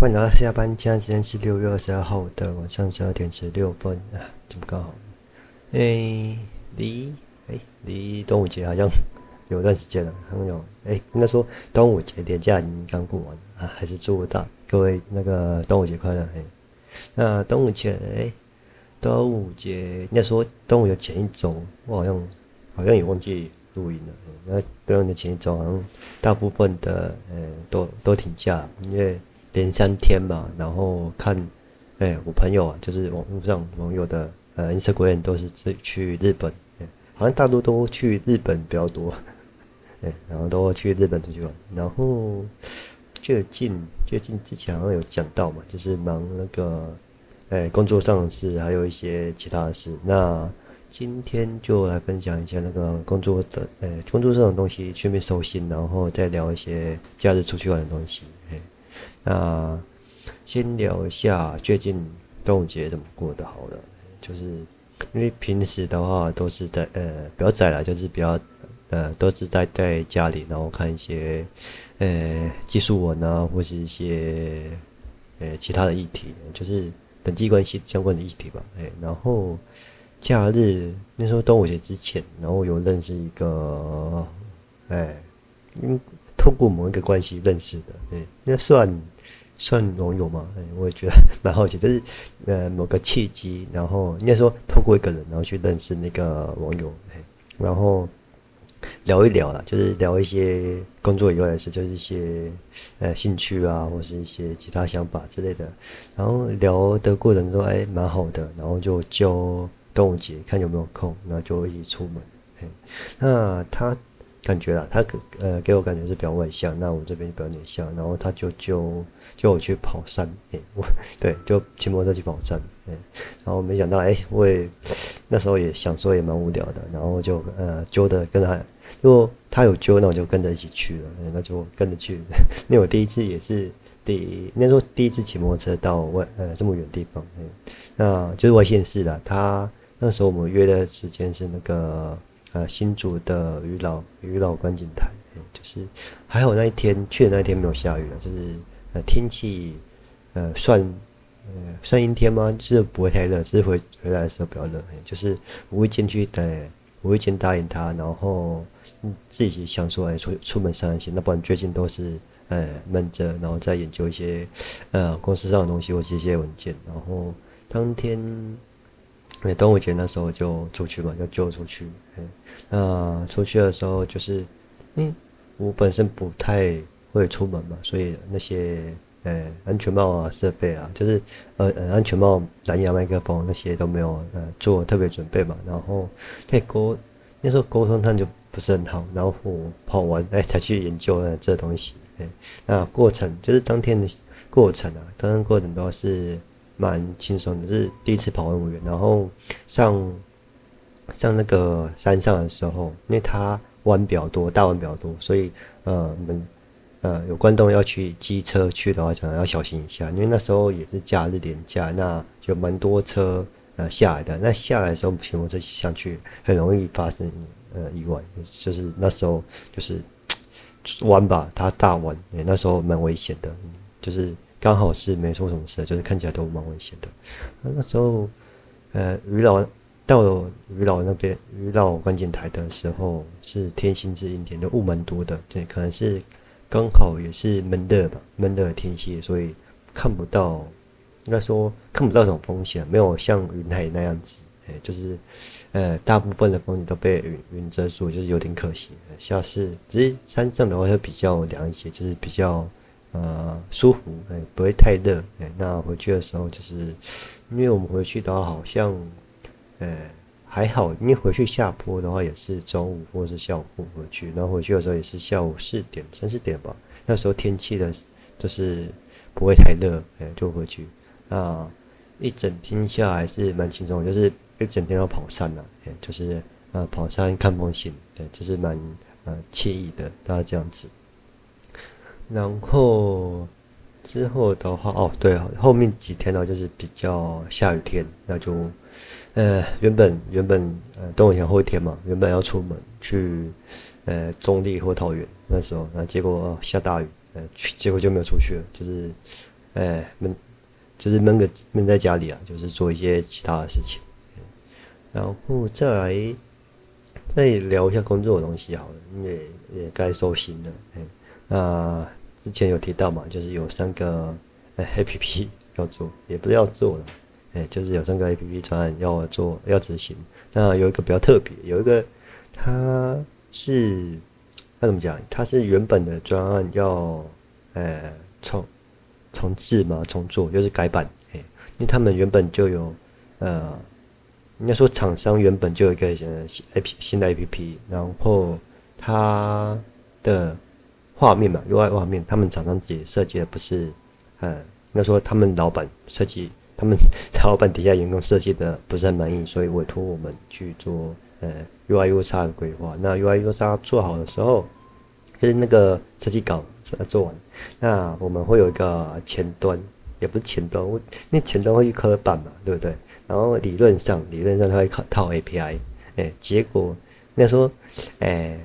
欢迎来到下班，现在时间是六月二十二号的晚上十二点十六分啊，这么刚好。哎，离哎离端午节好像有段时间了，还有哎，应该说端午节连假已经刚过完啊，还是祝大各位那个端午节快乐哎。那端午节哎，端午节应该说端午节前一周，我好像好像也忘记录音了。那端午节前一周好像大部分的呃都都停假，因为。连三天嘛，然后看，哎，我朋友啊，就是网络上网友的呃，Instagram 都是去去日本，好像大多都去日本比较多，哎，然后都去日本出去玩。然后最近最近之前好像有讲到嘛，就是忙那个，哎，工作上的事，还有一些其他的事。那今天就来分享一下那个工作的，哎，工作上的东西，顺便收心，然后再聊一些假日出去玩的东西，那先聊一下最近端午节怎么过的好了，就是因为平时的话都是在呃比较宅了，就是比较呃都是在在家里，然后看一些呃技术文啊，或是一些呃其他的议题，就是人际关系相关的议题吧。哎，然后假日那时候端午节之前，然后有认识一个哎，因透过某一个关系认识的，对，那算。算网友吗？哎，我也觉得 蛮好奇，就是呃某个契机，然后应该说透过一个人，然后去认识那个网友，哎，然后聊一聊啦，就是聊一些工作以外的事，就是一些呃兴趣啊，或是一些其他想法之类的。然后聊的过程中，哎，蛮好的，然后就就端午节看有没有空，然后就一起出门。哎，那他。感觉啊，他呃给我感觉是比较外向，那我这边就比较内向，然后他就就就我去跑山，哎，我对，就骑摩托车去跑山，哎，然后没想到，哎，我也那时候也想说也蛮无聊的，然后就呃揪的跟他，如果他有揪，那我就跟着一起去了，那就跟着去，因为我第一次也是第应该说第一次骑摩托车到外呃这么远地方，哎，那就是外县市的，他那时候我们约的时间是那个。呃，新竹的渔老渔老观景台，就是还好那一天去的那一天没有下雨了，就是呃天气呃算呃算阴天吗？就是不会太热，只是回回来的时候比较热，就是我会进去，对，我会先答应他，然后自己想说，哎，出出门散散心，那不然最近都是呃闷着，然后再研究一些呃公司上的东西或者一些文件，然后当天。哎，端午节那时候就出去嘛，就就出去。哎，那出去的时候就是，嗯，我本身不太会出门嘛，所以那些呃安全帽啊、设备啊，就是呃呃安全帽、蓝牙麦克风那些都没有呃做特别准备嘛。然后那沟那时候沟通上就不是很好，然后跑完哎才去研究了这东西。哎，那过程就是当天的过程啊，当天过程都是。蛮轻松的，是第一次跑万物园，然后上上那个山上的时候，因为它弯比较多，大弯比较多，所以呃，我们呃有关东要去机车去的话，可能要小心一下，因为那时候也是假日连假，那就蛮多车呃下来的，那下来的时候骑摩托车上去，很容易发生呃意外，就是那时候就是 弯吧，它大弯，那时候蛮危险的，就是。刚好是没出什么事，就是看起来都蛮危险的。那时候，呃，渔老到渔老那边渔老观景台的时候，是天心之阴天，就雾蛮多的。对，可能是刚好也是闷热吧，闷热天气，所以看不到，应该说看不到这种风险，没有像云海那样子，哎，就是呃，大部分的风景都被云云遮住，就是有点可惜。下次只是山上的话会比较凉一些，就是比较。呃，舒服，哎，不会太热，哎，那回去的时候就是，因为我们回去的话好像，呃，还好，因为回去下坡的话也是中午或者是下午回去，然后回去的时候也是下午四点、三四点吧，那时候天气的，就是不会太热，哎，就回去，啊，一整天下来是蛮轻松，就是一整天要跑山了，哎，就是呃跑山看风景，对，就是蛮呃惬意的，大家这样子。然后之后的话，哦，对，后面几天呢，就是比较下雨天，那就，呃，原本原本呃，端午节后一天嘛，原本要出门去，呃，中坜或桃园那时候，那结果下大雨，呃，结果就没有出去了，就是，哎闷，就是闷个闷在家里啊，就是做一些其他的事情。然后再来再聊一下工作的东西好了，因为也该收心了。哎，那之前有提到嘛，就是有三个哎 APP 要做，也不是要做了，哎，就是有三个 APP 专案要做要执行。那有一个比较特别，有一个它是那怎么讲？它是原本的专案要呃重重置嘛，重做就是改版。哎，因为他们原本就有呃。应该说，厂商原本就有一个呃 A P 新的 A P P，然后它的画面嘛，UI 画面，他们厂商自己设计的不是，呃，应该说他们老板设计，他们老板底下员工设计的不是很满意，所以委托我们去做呃 UI UX 的规划。那 UI UX 做好的时候，就是那个设计稿做完，那我们会有一个前端，也不是前端，我那前端会去刻板嘛，对不对？然后理论上，理论上它会靠套 API，哎，结果那时候，哎，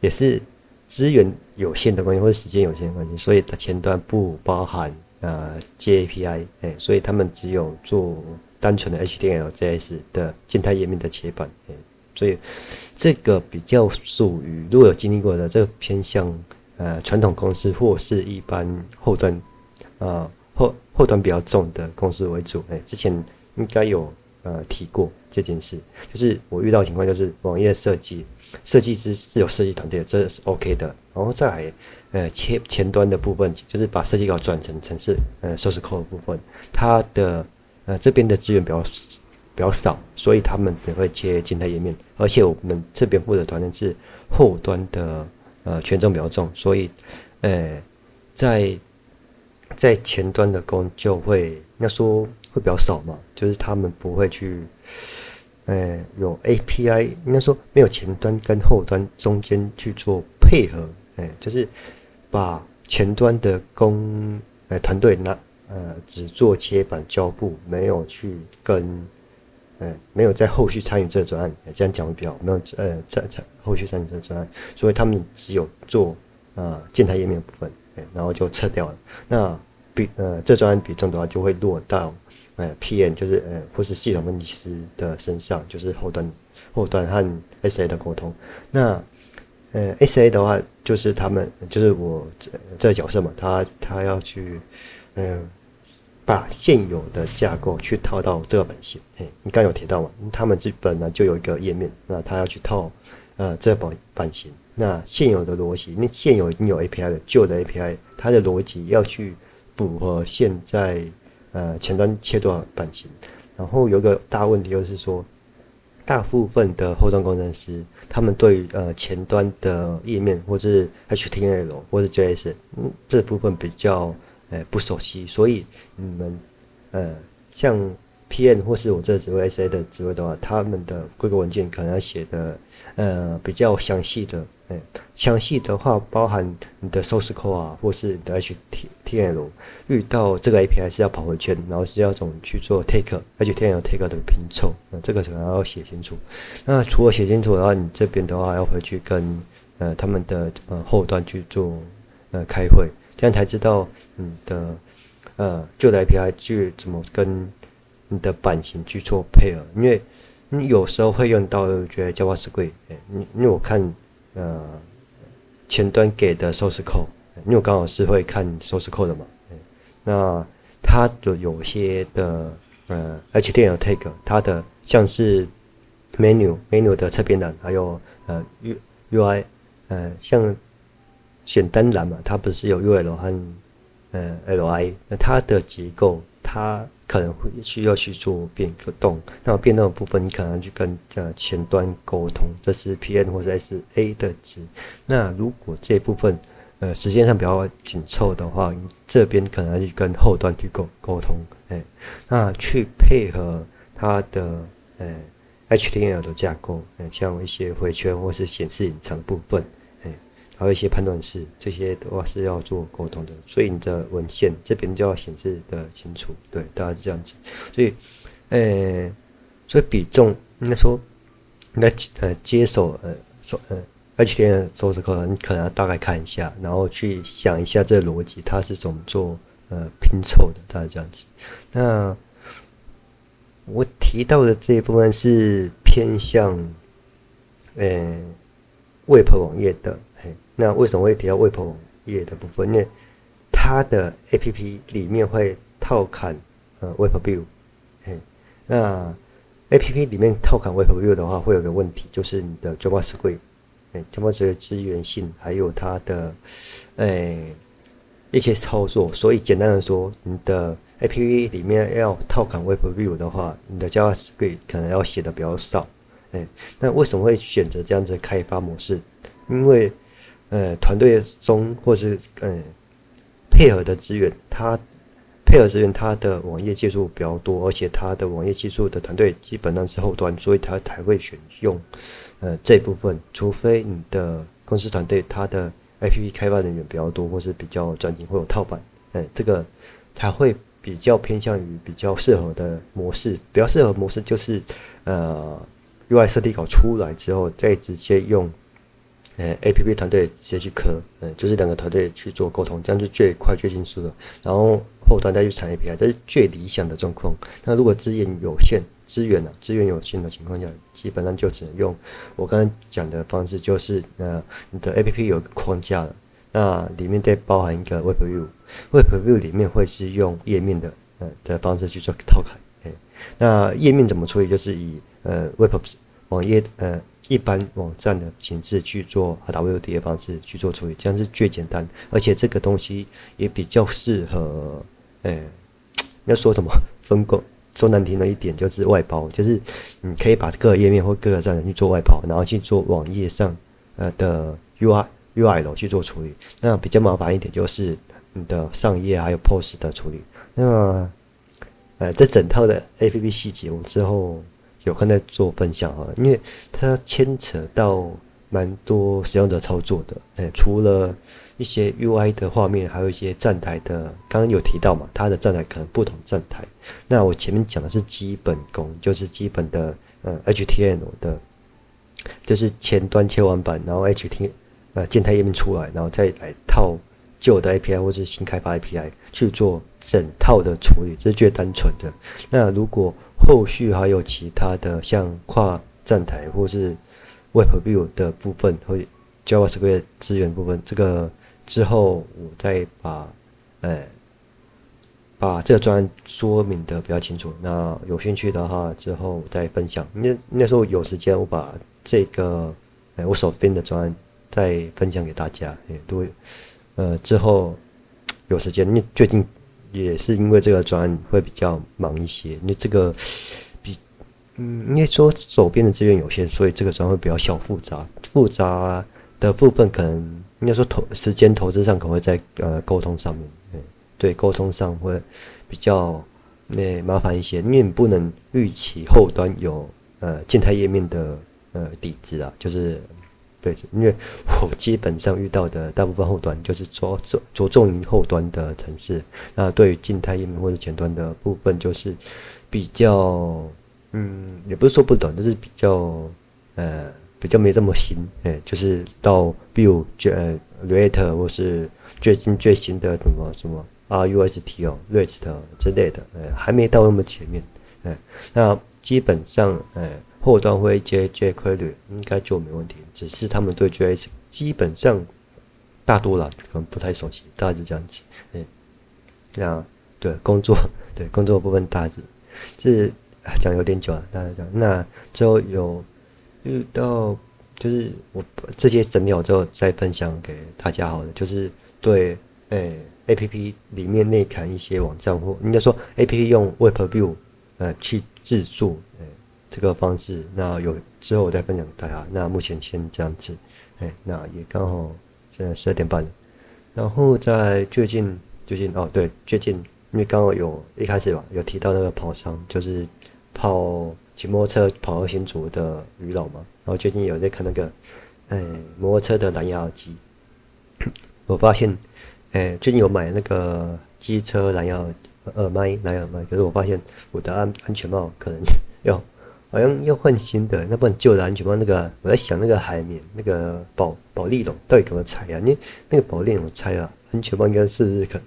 也是资源有限的关系，或者时间有限的关系，所以它前端不包含呃 J A P I，哎，所以他们只有做单纯的 H T L J S 的静态页面的切板，哎，所以这个比较属于如果有经历过的，这个偏向呃传统公司或是一般后端，啊、呃、后后端比较重的公司为主，哎，之前。应该有呃提过这件事，就是我遇到情况就是网页设计设计师是有设计团队，这是 OK 的。然后再来呃切前端的部分，就是把设计稿转成城市呃 source code 的部分，它的呃这边的资源比较比较少，所以他们也会切静态页面。而且我们这边负责团队是后端的呃权重比较重，所以呃在在前端的工就会那说。会比较少嘛，就是他们不会去，呃，有 API，应该说没有前端跟后端中间去做配合，哎，就是把前端的工，呃，团队拿，呃，只做切板交付，没有去跟，呃，没有在后续参与这个专案，这样讲会比较没有，呃，在在后续参与这个专案，所以他们只有做，呃，静态页面部分，哎，然后就撤掉了。那比，呃，这专案比重的话，就会落到。呃，PM 就是呃，或是系统分析师的身上，就是后端、后端和 SA 的沟通。那呃，SA 的话，就是他们，就是我这这角色嘛，他他要去嗯、把现有的架构去套到这个版型。嘿，你刚有提到嘛，他们这本来就有一个页面，那他要去套呃这个版版型。那现有的逻辑，那现有已经有 API 的旧的 API，它的逻辑要去符合现在。呃，前端切做版型，然后有个大问题就是说，大部分的后端工程师，他们对呃前端的页面或者是 HTML 或者 JS，嗯，这部分比较呃不熟悉，所以你们呃像 PM 或是我这职位 SA 的职位的话，他们的规格文件可能要写的呃比较详细的。嗯，详细的话包含你的 source code 啊，或是你的 ht HTML，遇到这个 API 是要跑回圈，然后是要怎么去做 take，HTML take 的拼凑，那这个可能要写清楚。那除了写清楚的话，你这边的话要回去跟呃他们的呃后端去做呃开会，这样才知道你的呃旧的 API 去怎么跟你的版型去做配合，因为你有时候会用到觉得 JavaScript，哎，因因为我看。呃，前端给的 source code，因为刚好是会看 source code 的嘛，那它的有些的呃 HTML tag，它的像是 menu menu 的侧边栏，还有呃 U UI，呃像选单栏嘛，它不是有 UL 和呃 LI，那它的结构它。可能会需要去做变动，那变动的部分，你可能去跟呃前端沟通，这是 p n 或者 SA 的值。那如果这部分呃时间上比较紧凑的话，这边可能要去跟后端去沟沟通，哎，那去配合它的呃 HTML 的架构，呃，像一些回圈或是显示隐藏部分。哎还有一些判断式，这些的话是要做沟通的，所以你的文献这边就要显示的清楚，对，大概是这样子。所以，呃，所以比重应该说，应该呃接手呃手呃 HTML source code，你可能要大概看一下，然后去想一下这个逻辑它是怎么做呃拼凑的，大概这样子。那我提到的这一部分是偏向呃 Web 网页的，嘿，那为什么会提到 Web 网页的部分？因为它的 APP 里面会套砍呃 Web View，嘿，那 APP 里面套砍 Web View 的话，会有个问题，就是你的 JavaScript，哎他们所有资源性还有它的哎一些操作，所以简单的说，你的 APP 里面要套砍 Web View 的话，你的 JavaScript 可能要写的比较少。哎，那为什么会选择这样子的开发模式？因为呃，团队中或是呃配合的资源，它配合资源它的网页技术比较多，而且它的网页技术的团队基本上是后端，所以它才会选用呃这部分。除非你的公司团队它的 APP 开发人员比较多，或是比较专精，会有套板，哎，这个才会。比较偏向于比较适合的模式，比较适合模式就是，呃，UI 设计稿出来之后，再直接用，呃，APP 团队直接去磕，嗯，就是两个团队去做沟通，这样就最快最迅速的。然后后端再去产 API，这是最理想的状况。那如果资源有限，资源呢、啊？资源有限的情况下，基本上就只能用我刚才讲的方式，就是呃，你的 APP 有个框架了。那里面再包含一个 Web View，Web View 里面会是用页面的呃的方式去做套砍，哎，那页面怎么处理？就是以呃 Web 网页呃一般网站的形式去做 RWD 的方式去做处理，这样是最简单，而且这个东西也比较适合，哎，要说什么分工？说难听的一点就是外包，就是你可以把各个页面或各个站点去做外包，然后去做网页上呃的 UI。UI 去做处理，那比较麻烦一点就是你的上页还有 POS 的处理。那呃，这整套的 APP 细节，我之后有空再做分享啊，因为它牵扯到蛮多使用者操作的。呃，除了一些 UI 的画面，还有一些站台的，刚刚有提到嘛，它的站台可能不同站台。那我前面讲的是基本功，就是基本的呃 HTML 的，就是前端切完板，然后 HT。呃，静态页面出来，然后再来套旧的 API 或是新开发 API 去做整套的处理，这是最单纯的。那如果后续还有其他的像跨站台或是 Web View 的部分，会 JavaScript 资源部分，这个之后我再把呃把这个专说明的比较清楚。那有兴趣的话，之后再分享。那那时候有时间，我把这个呃我手边的专。再分享给大家，哎，都，呃，之后有时间，因为最近也是因为这个专会比较忙一些，因为这个比，嗯，应该说手边的资源有限，所以这个专会比较小复杂，复杂的部分可能应该说投时间投资上可能会在呃沟通上面，嗯，对，沟通上会比较那麻烦一些，因为你不能预期后端有呃静态页面的呃底子啊，就是。对，因为我基本上遇到的大部分后端就是着重着重于后端的城市，那对于静态页面或者前端的部分，就是比较，嗯，也不是说不懂，就是比较，呃，比较没这么新，哎，就是到 Vue、呃、React 或是最近最新的什么什么 Rust 哦、Rest 之类的，哎，还没到那么前面，哎，那基本上，哎。后端会接 jQuery 应该就没问题，只是他们对 JS 基本上大多了可能不太熟悉，大致这样子。嗯，那对工作对工作部分大致是讲有点久了，大家讲。那之后有遇到就是我这些整理好之后再分享给大家好了，就是对诶 APP 里面内砍一些网站或应该说 APP 用 Web View 呃去制作。诶这个方式，那有之后我再分享给大家。那目前先这样子，哎，那也刚好现在十二点半。然后在最近，最近哦，对，最近因为刚好有一开始吧，有提到那个跑商，就是跑骑摩托车跑二线组的鱼佬嘛。然后最近有在看那个，哎，摩托车的蓝牙耳机。我发现，哎，最近有买那个机车蓝牙耳耳麦，蓝牙耳麦，可是我发现我的安安全帽可能要。好像要换新的，那不然旧的安全帽那个，我在想那个海绵那个保保利龙到底怎么拆啊？你那个保利龙拆了，安全帽应该是不是可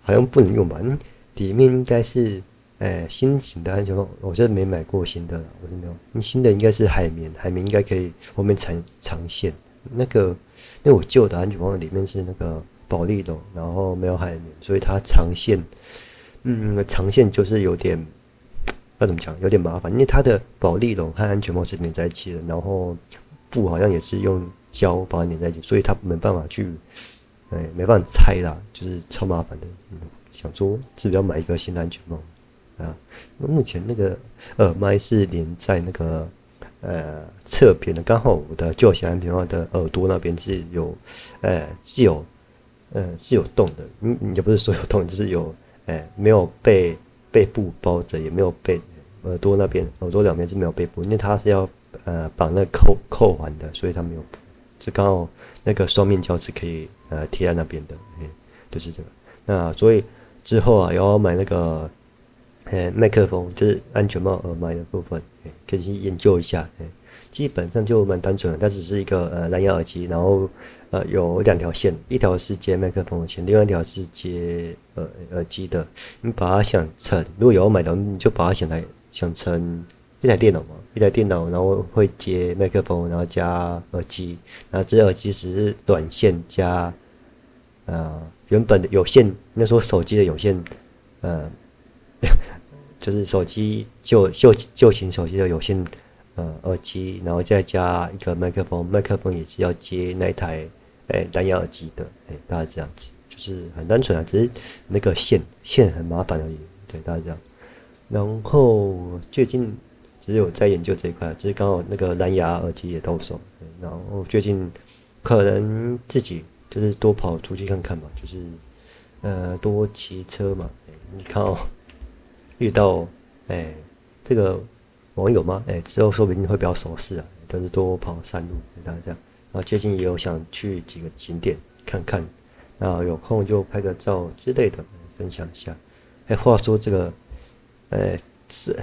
好像不能用吧？嗯，里面应该是，哎，新型的安全帽，我觉得没买过新的，我就没有。新的应该是海绵，海绵应该可以后面缠长线。那个，因为我旧的安全帽里面是那个保利龙，然后没有海绵，所以它长线，嗯，长线就是有点，要怎么讲？有点麻烦，因为它的保利龙和安全帽是连在一起的，然后布好像也是用胶把它连在一起，所以它没办法去。哎，没办法拆啦，就是超麻烦的。嗯，想说是不是要买一个新的安全帽啊？目前那个耳麦是连在那个呃侧边的，刚好我的旧型安全帽的耳朵那边是有，呃是有，呃是有洞的。嗯，也不是所有洞，就是有，哎没有被背部包着，也没有被耳朵那边耳朵两边是没有背部，因为它是要呃绑那扣扣环的，所以它没有。是刚好那个双面胶是可以呃贴在那边的，哎，就是这个。那所以之后啊，要买那个呃麦克风，就是安全帽耳麦的部分，可以去研究一下。哎，基本上就蛮单纯的，它只是一个呃蓝牙耳机，然后呃有两条线，一条是接麦克风的线，另外一条是接呃耳机的。你把它想成，如果有要买的，你就把它想来想成。一台电脑嘛，一台电脑，然后会接麦克风，然后加耳机，然后这耳机只是短线加，呃，原本的有线，那时候手机的有线，呃，就是手机旧旧旧型手机的有线，呃，耳机，然后再加一个麦克风，麦克风也是要接那台，哎，蓝牙耳机的，哎，大概这样子，就是很单纯啊，只是那个线线很麻烦而已，对，大概这样，然后最近。只有在研究这一块，只是刚好那个蓝牙耳机也到手，然后最近可能自己就是多跑出去看看嘛，就是呃多骑车嘛。你看哦，遇到哎这个网友吗？哎之后说不定会比较熟识啊，都是多跑山路，大家这样。然后最近也有想去几个景点看看，那有空就拍个照之类的分享一下。哎，话说这个，哎是。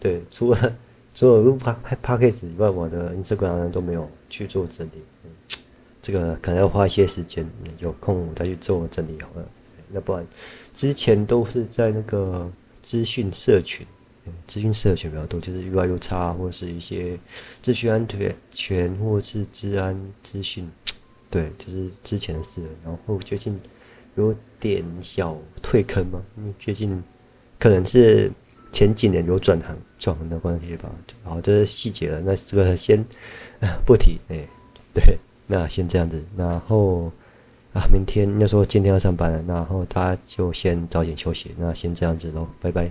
对，除了除了录拍拍 case 以外，我的 Instagram 都没有去做整理。这个可能要花一些时间，有空我再去做整理好了。要不然之前都是在那个资讯社群，资讯社群比较多，就是 UIUX 或是一些资讯安全全或是治安资讯，对，就是之前的事。然后最近有点小退坑嘛，因为最近可能是。前几年有转行转行的关系吧，好，这是细节了。那这个先不提，哎，对，那先这样子。然后啊，明天要说今天要上班了，然后大家就先早点休息。那先这样子喽，拜拜。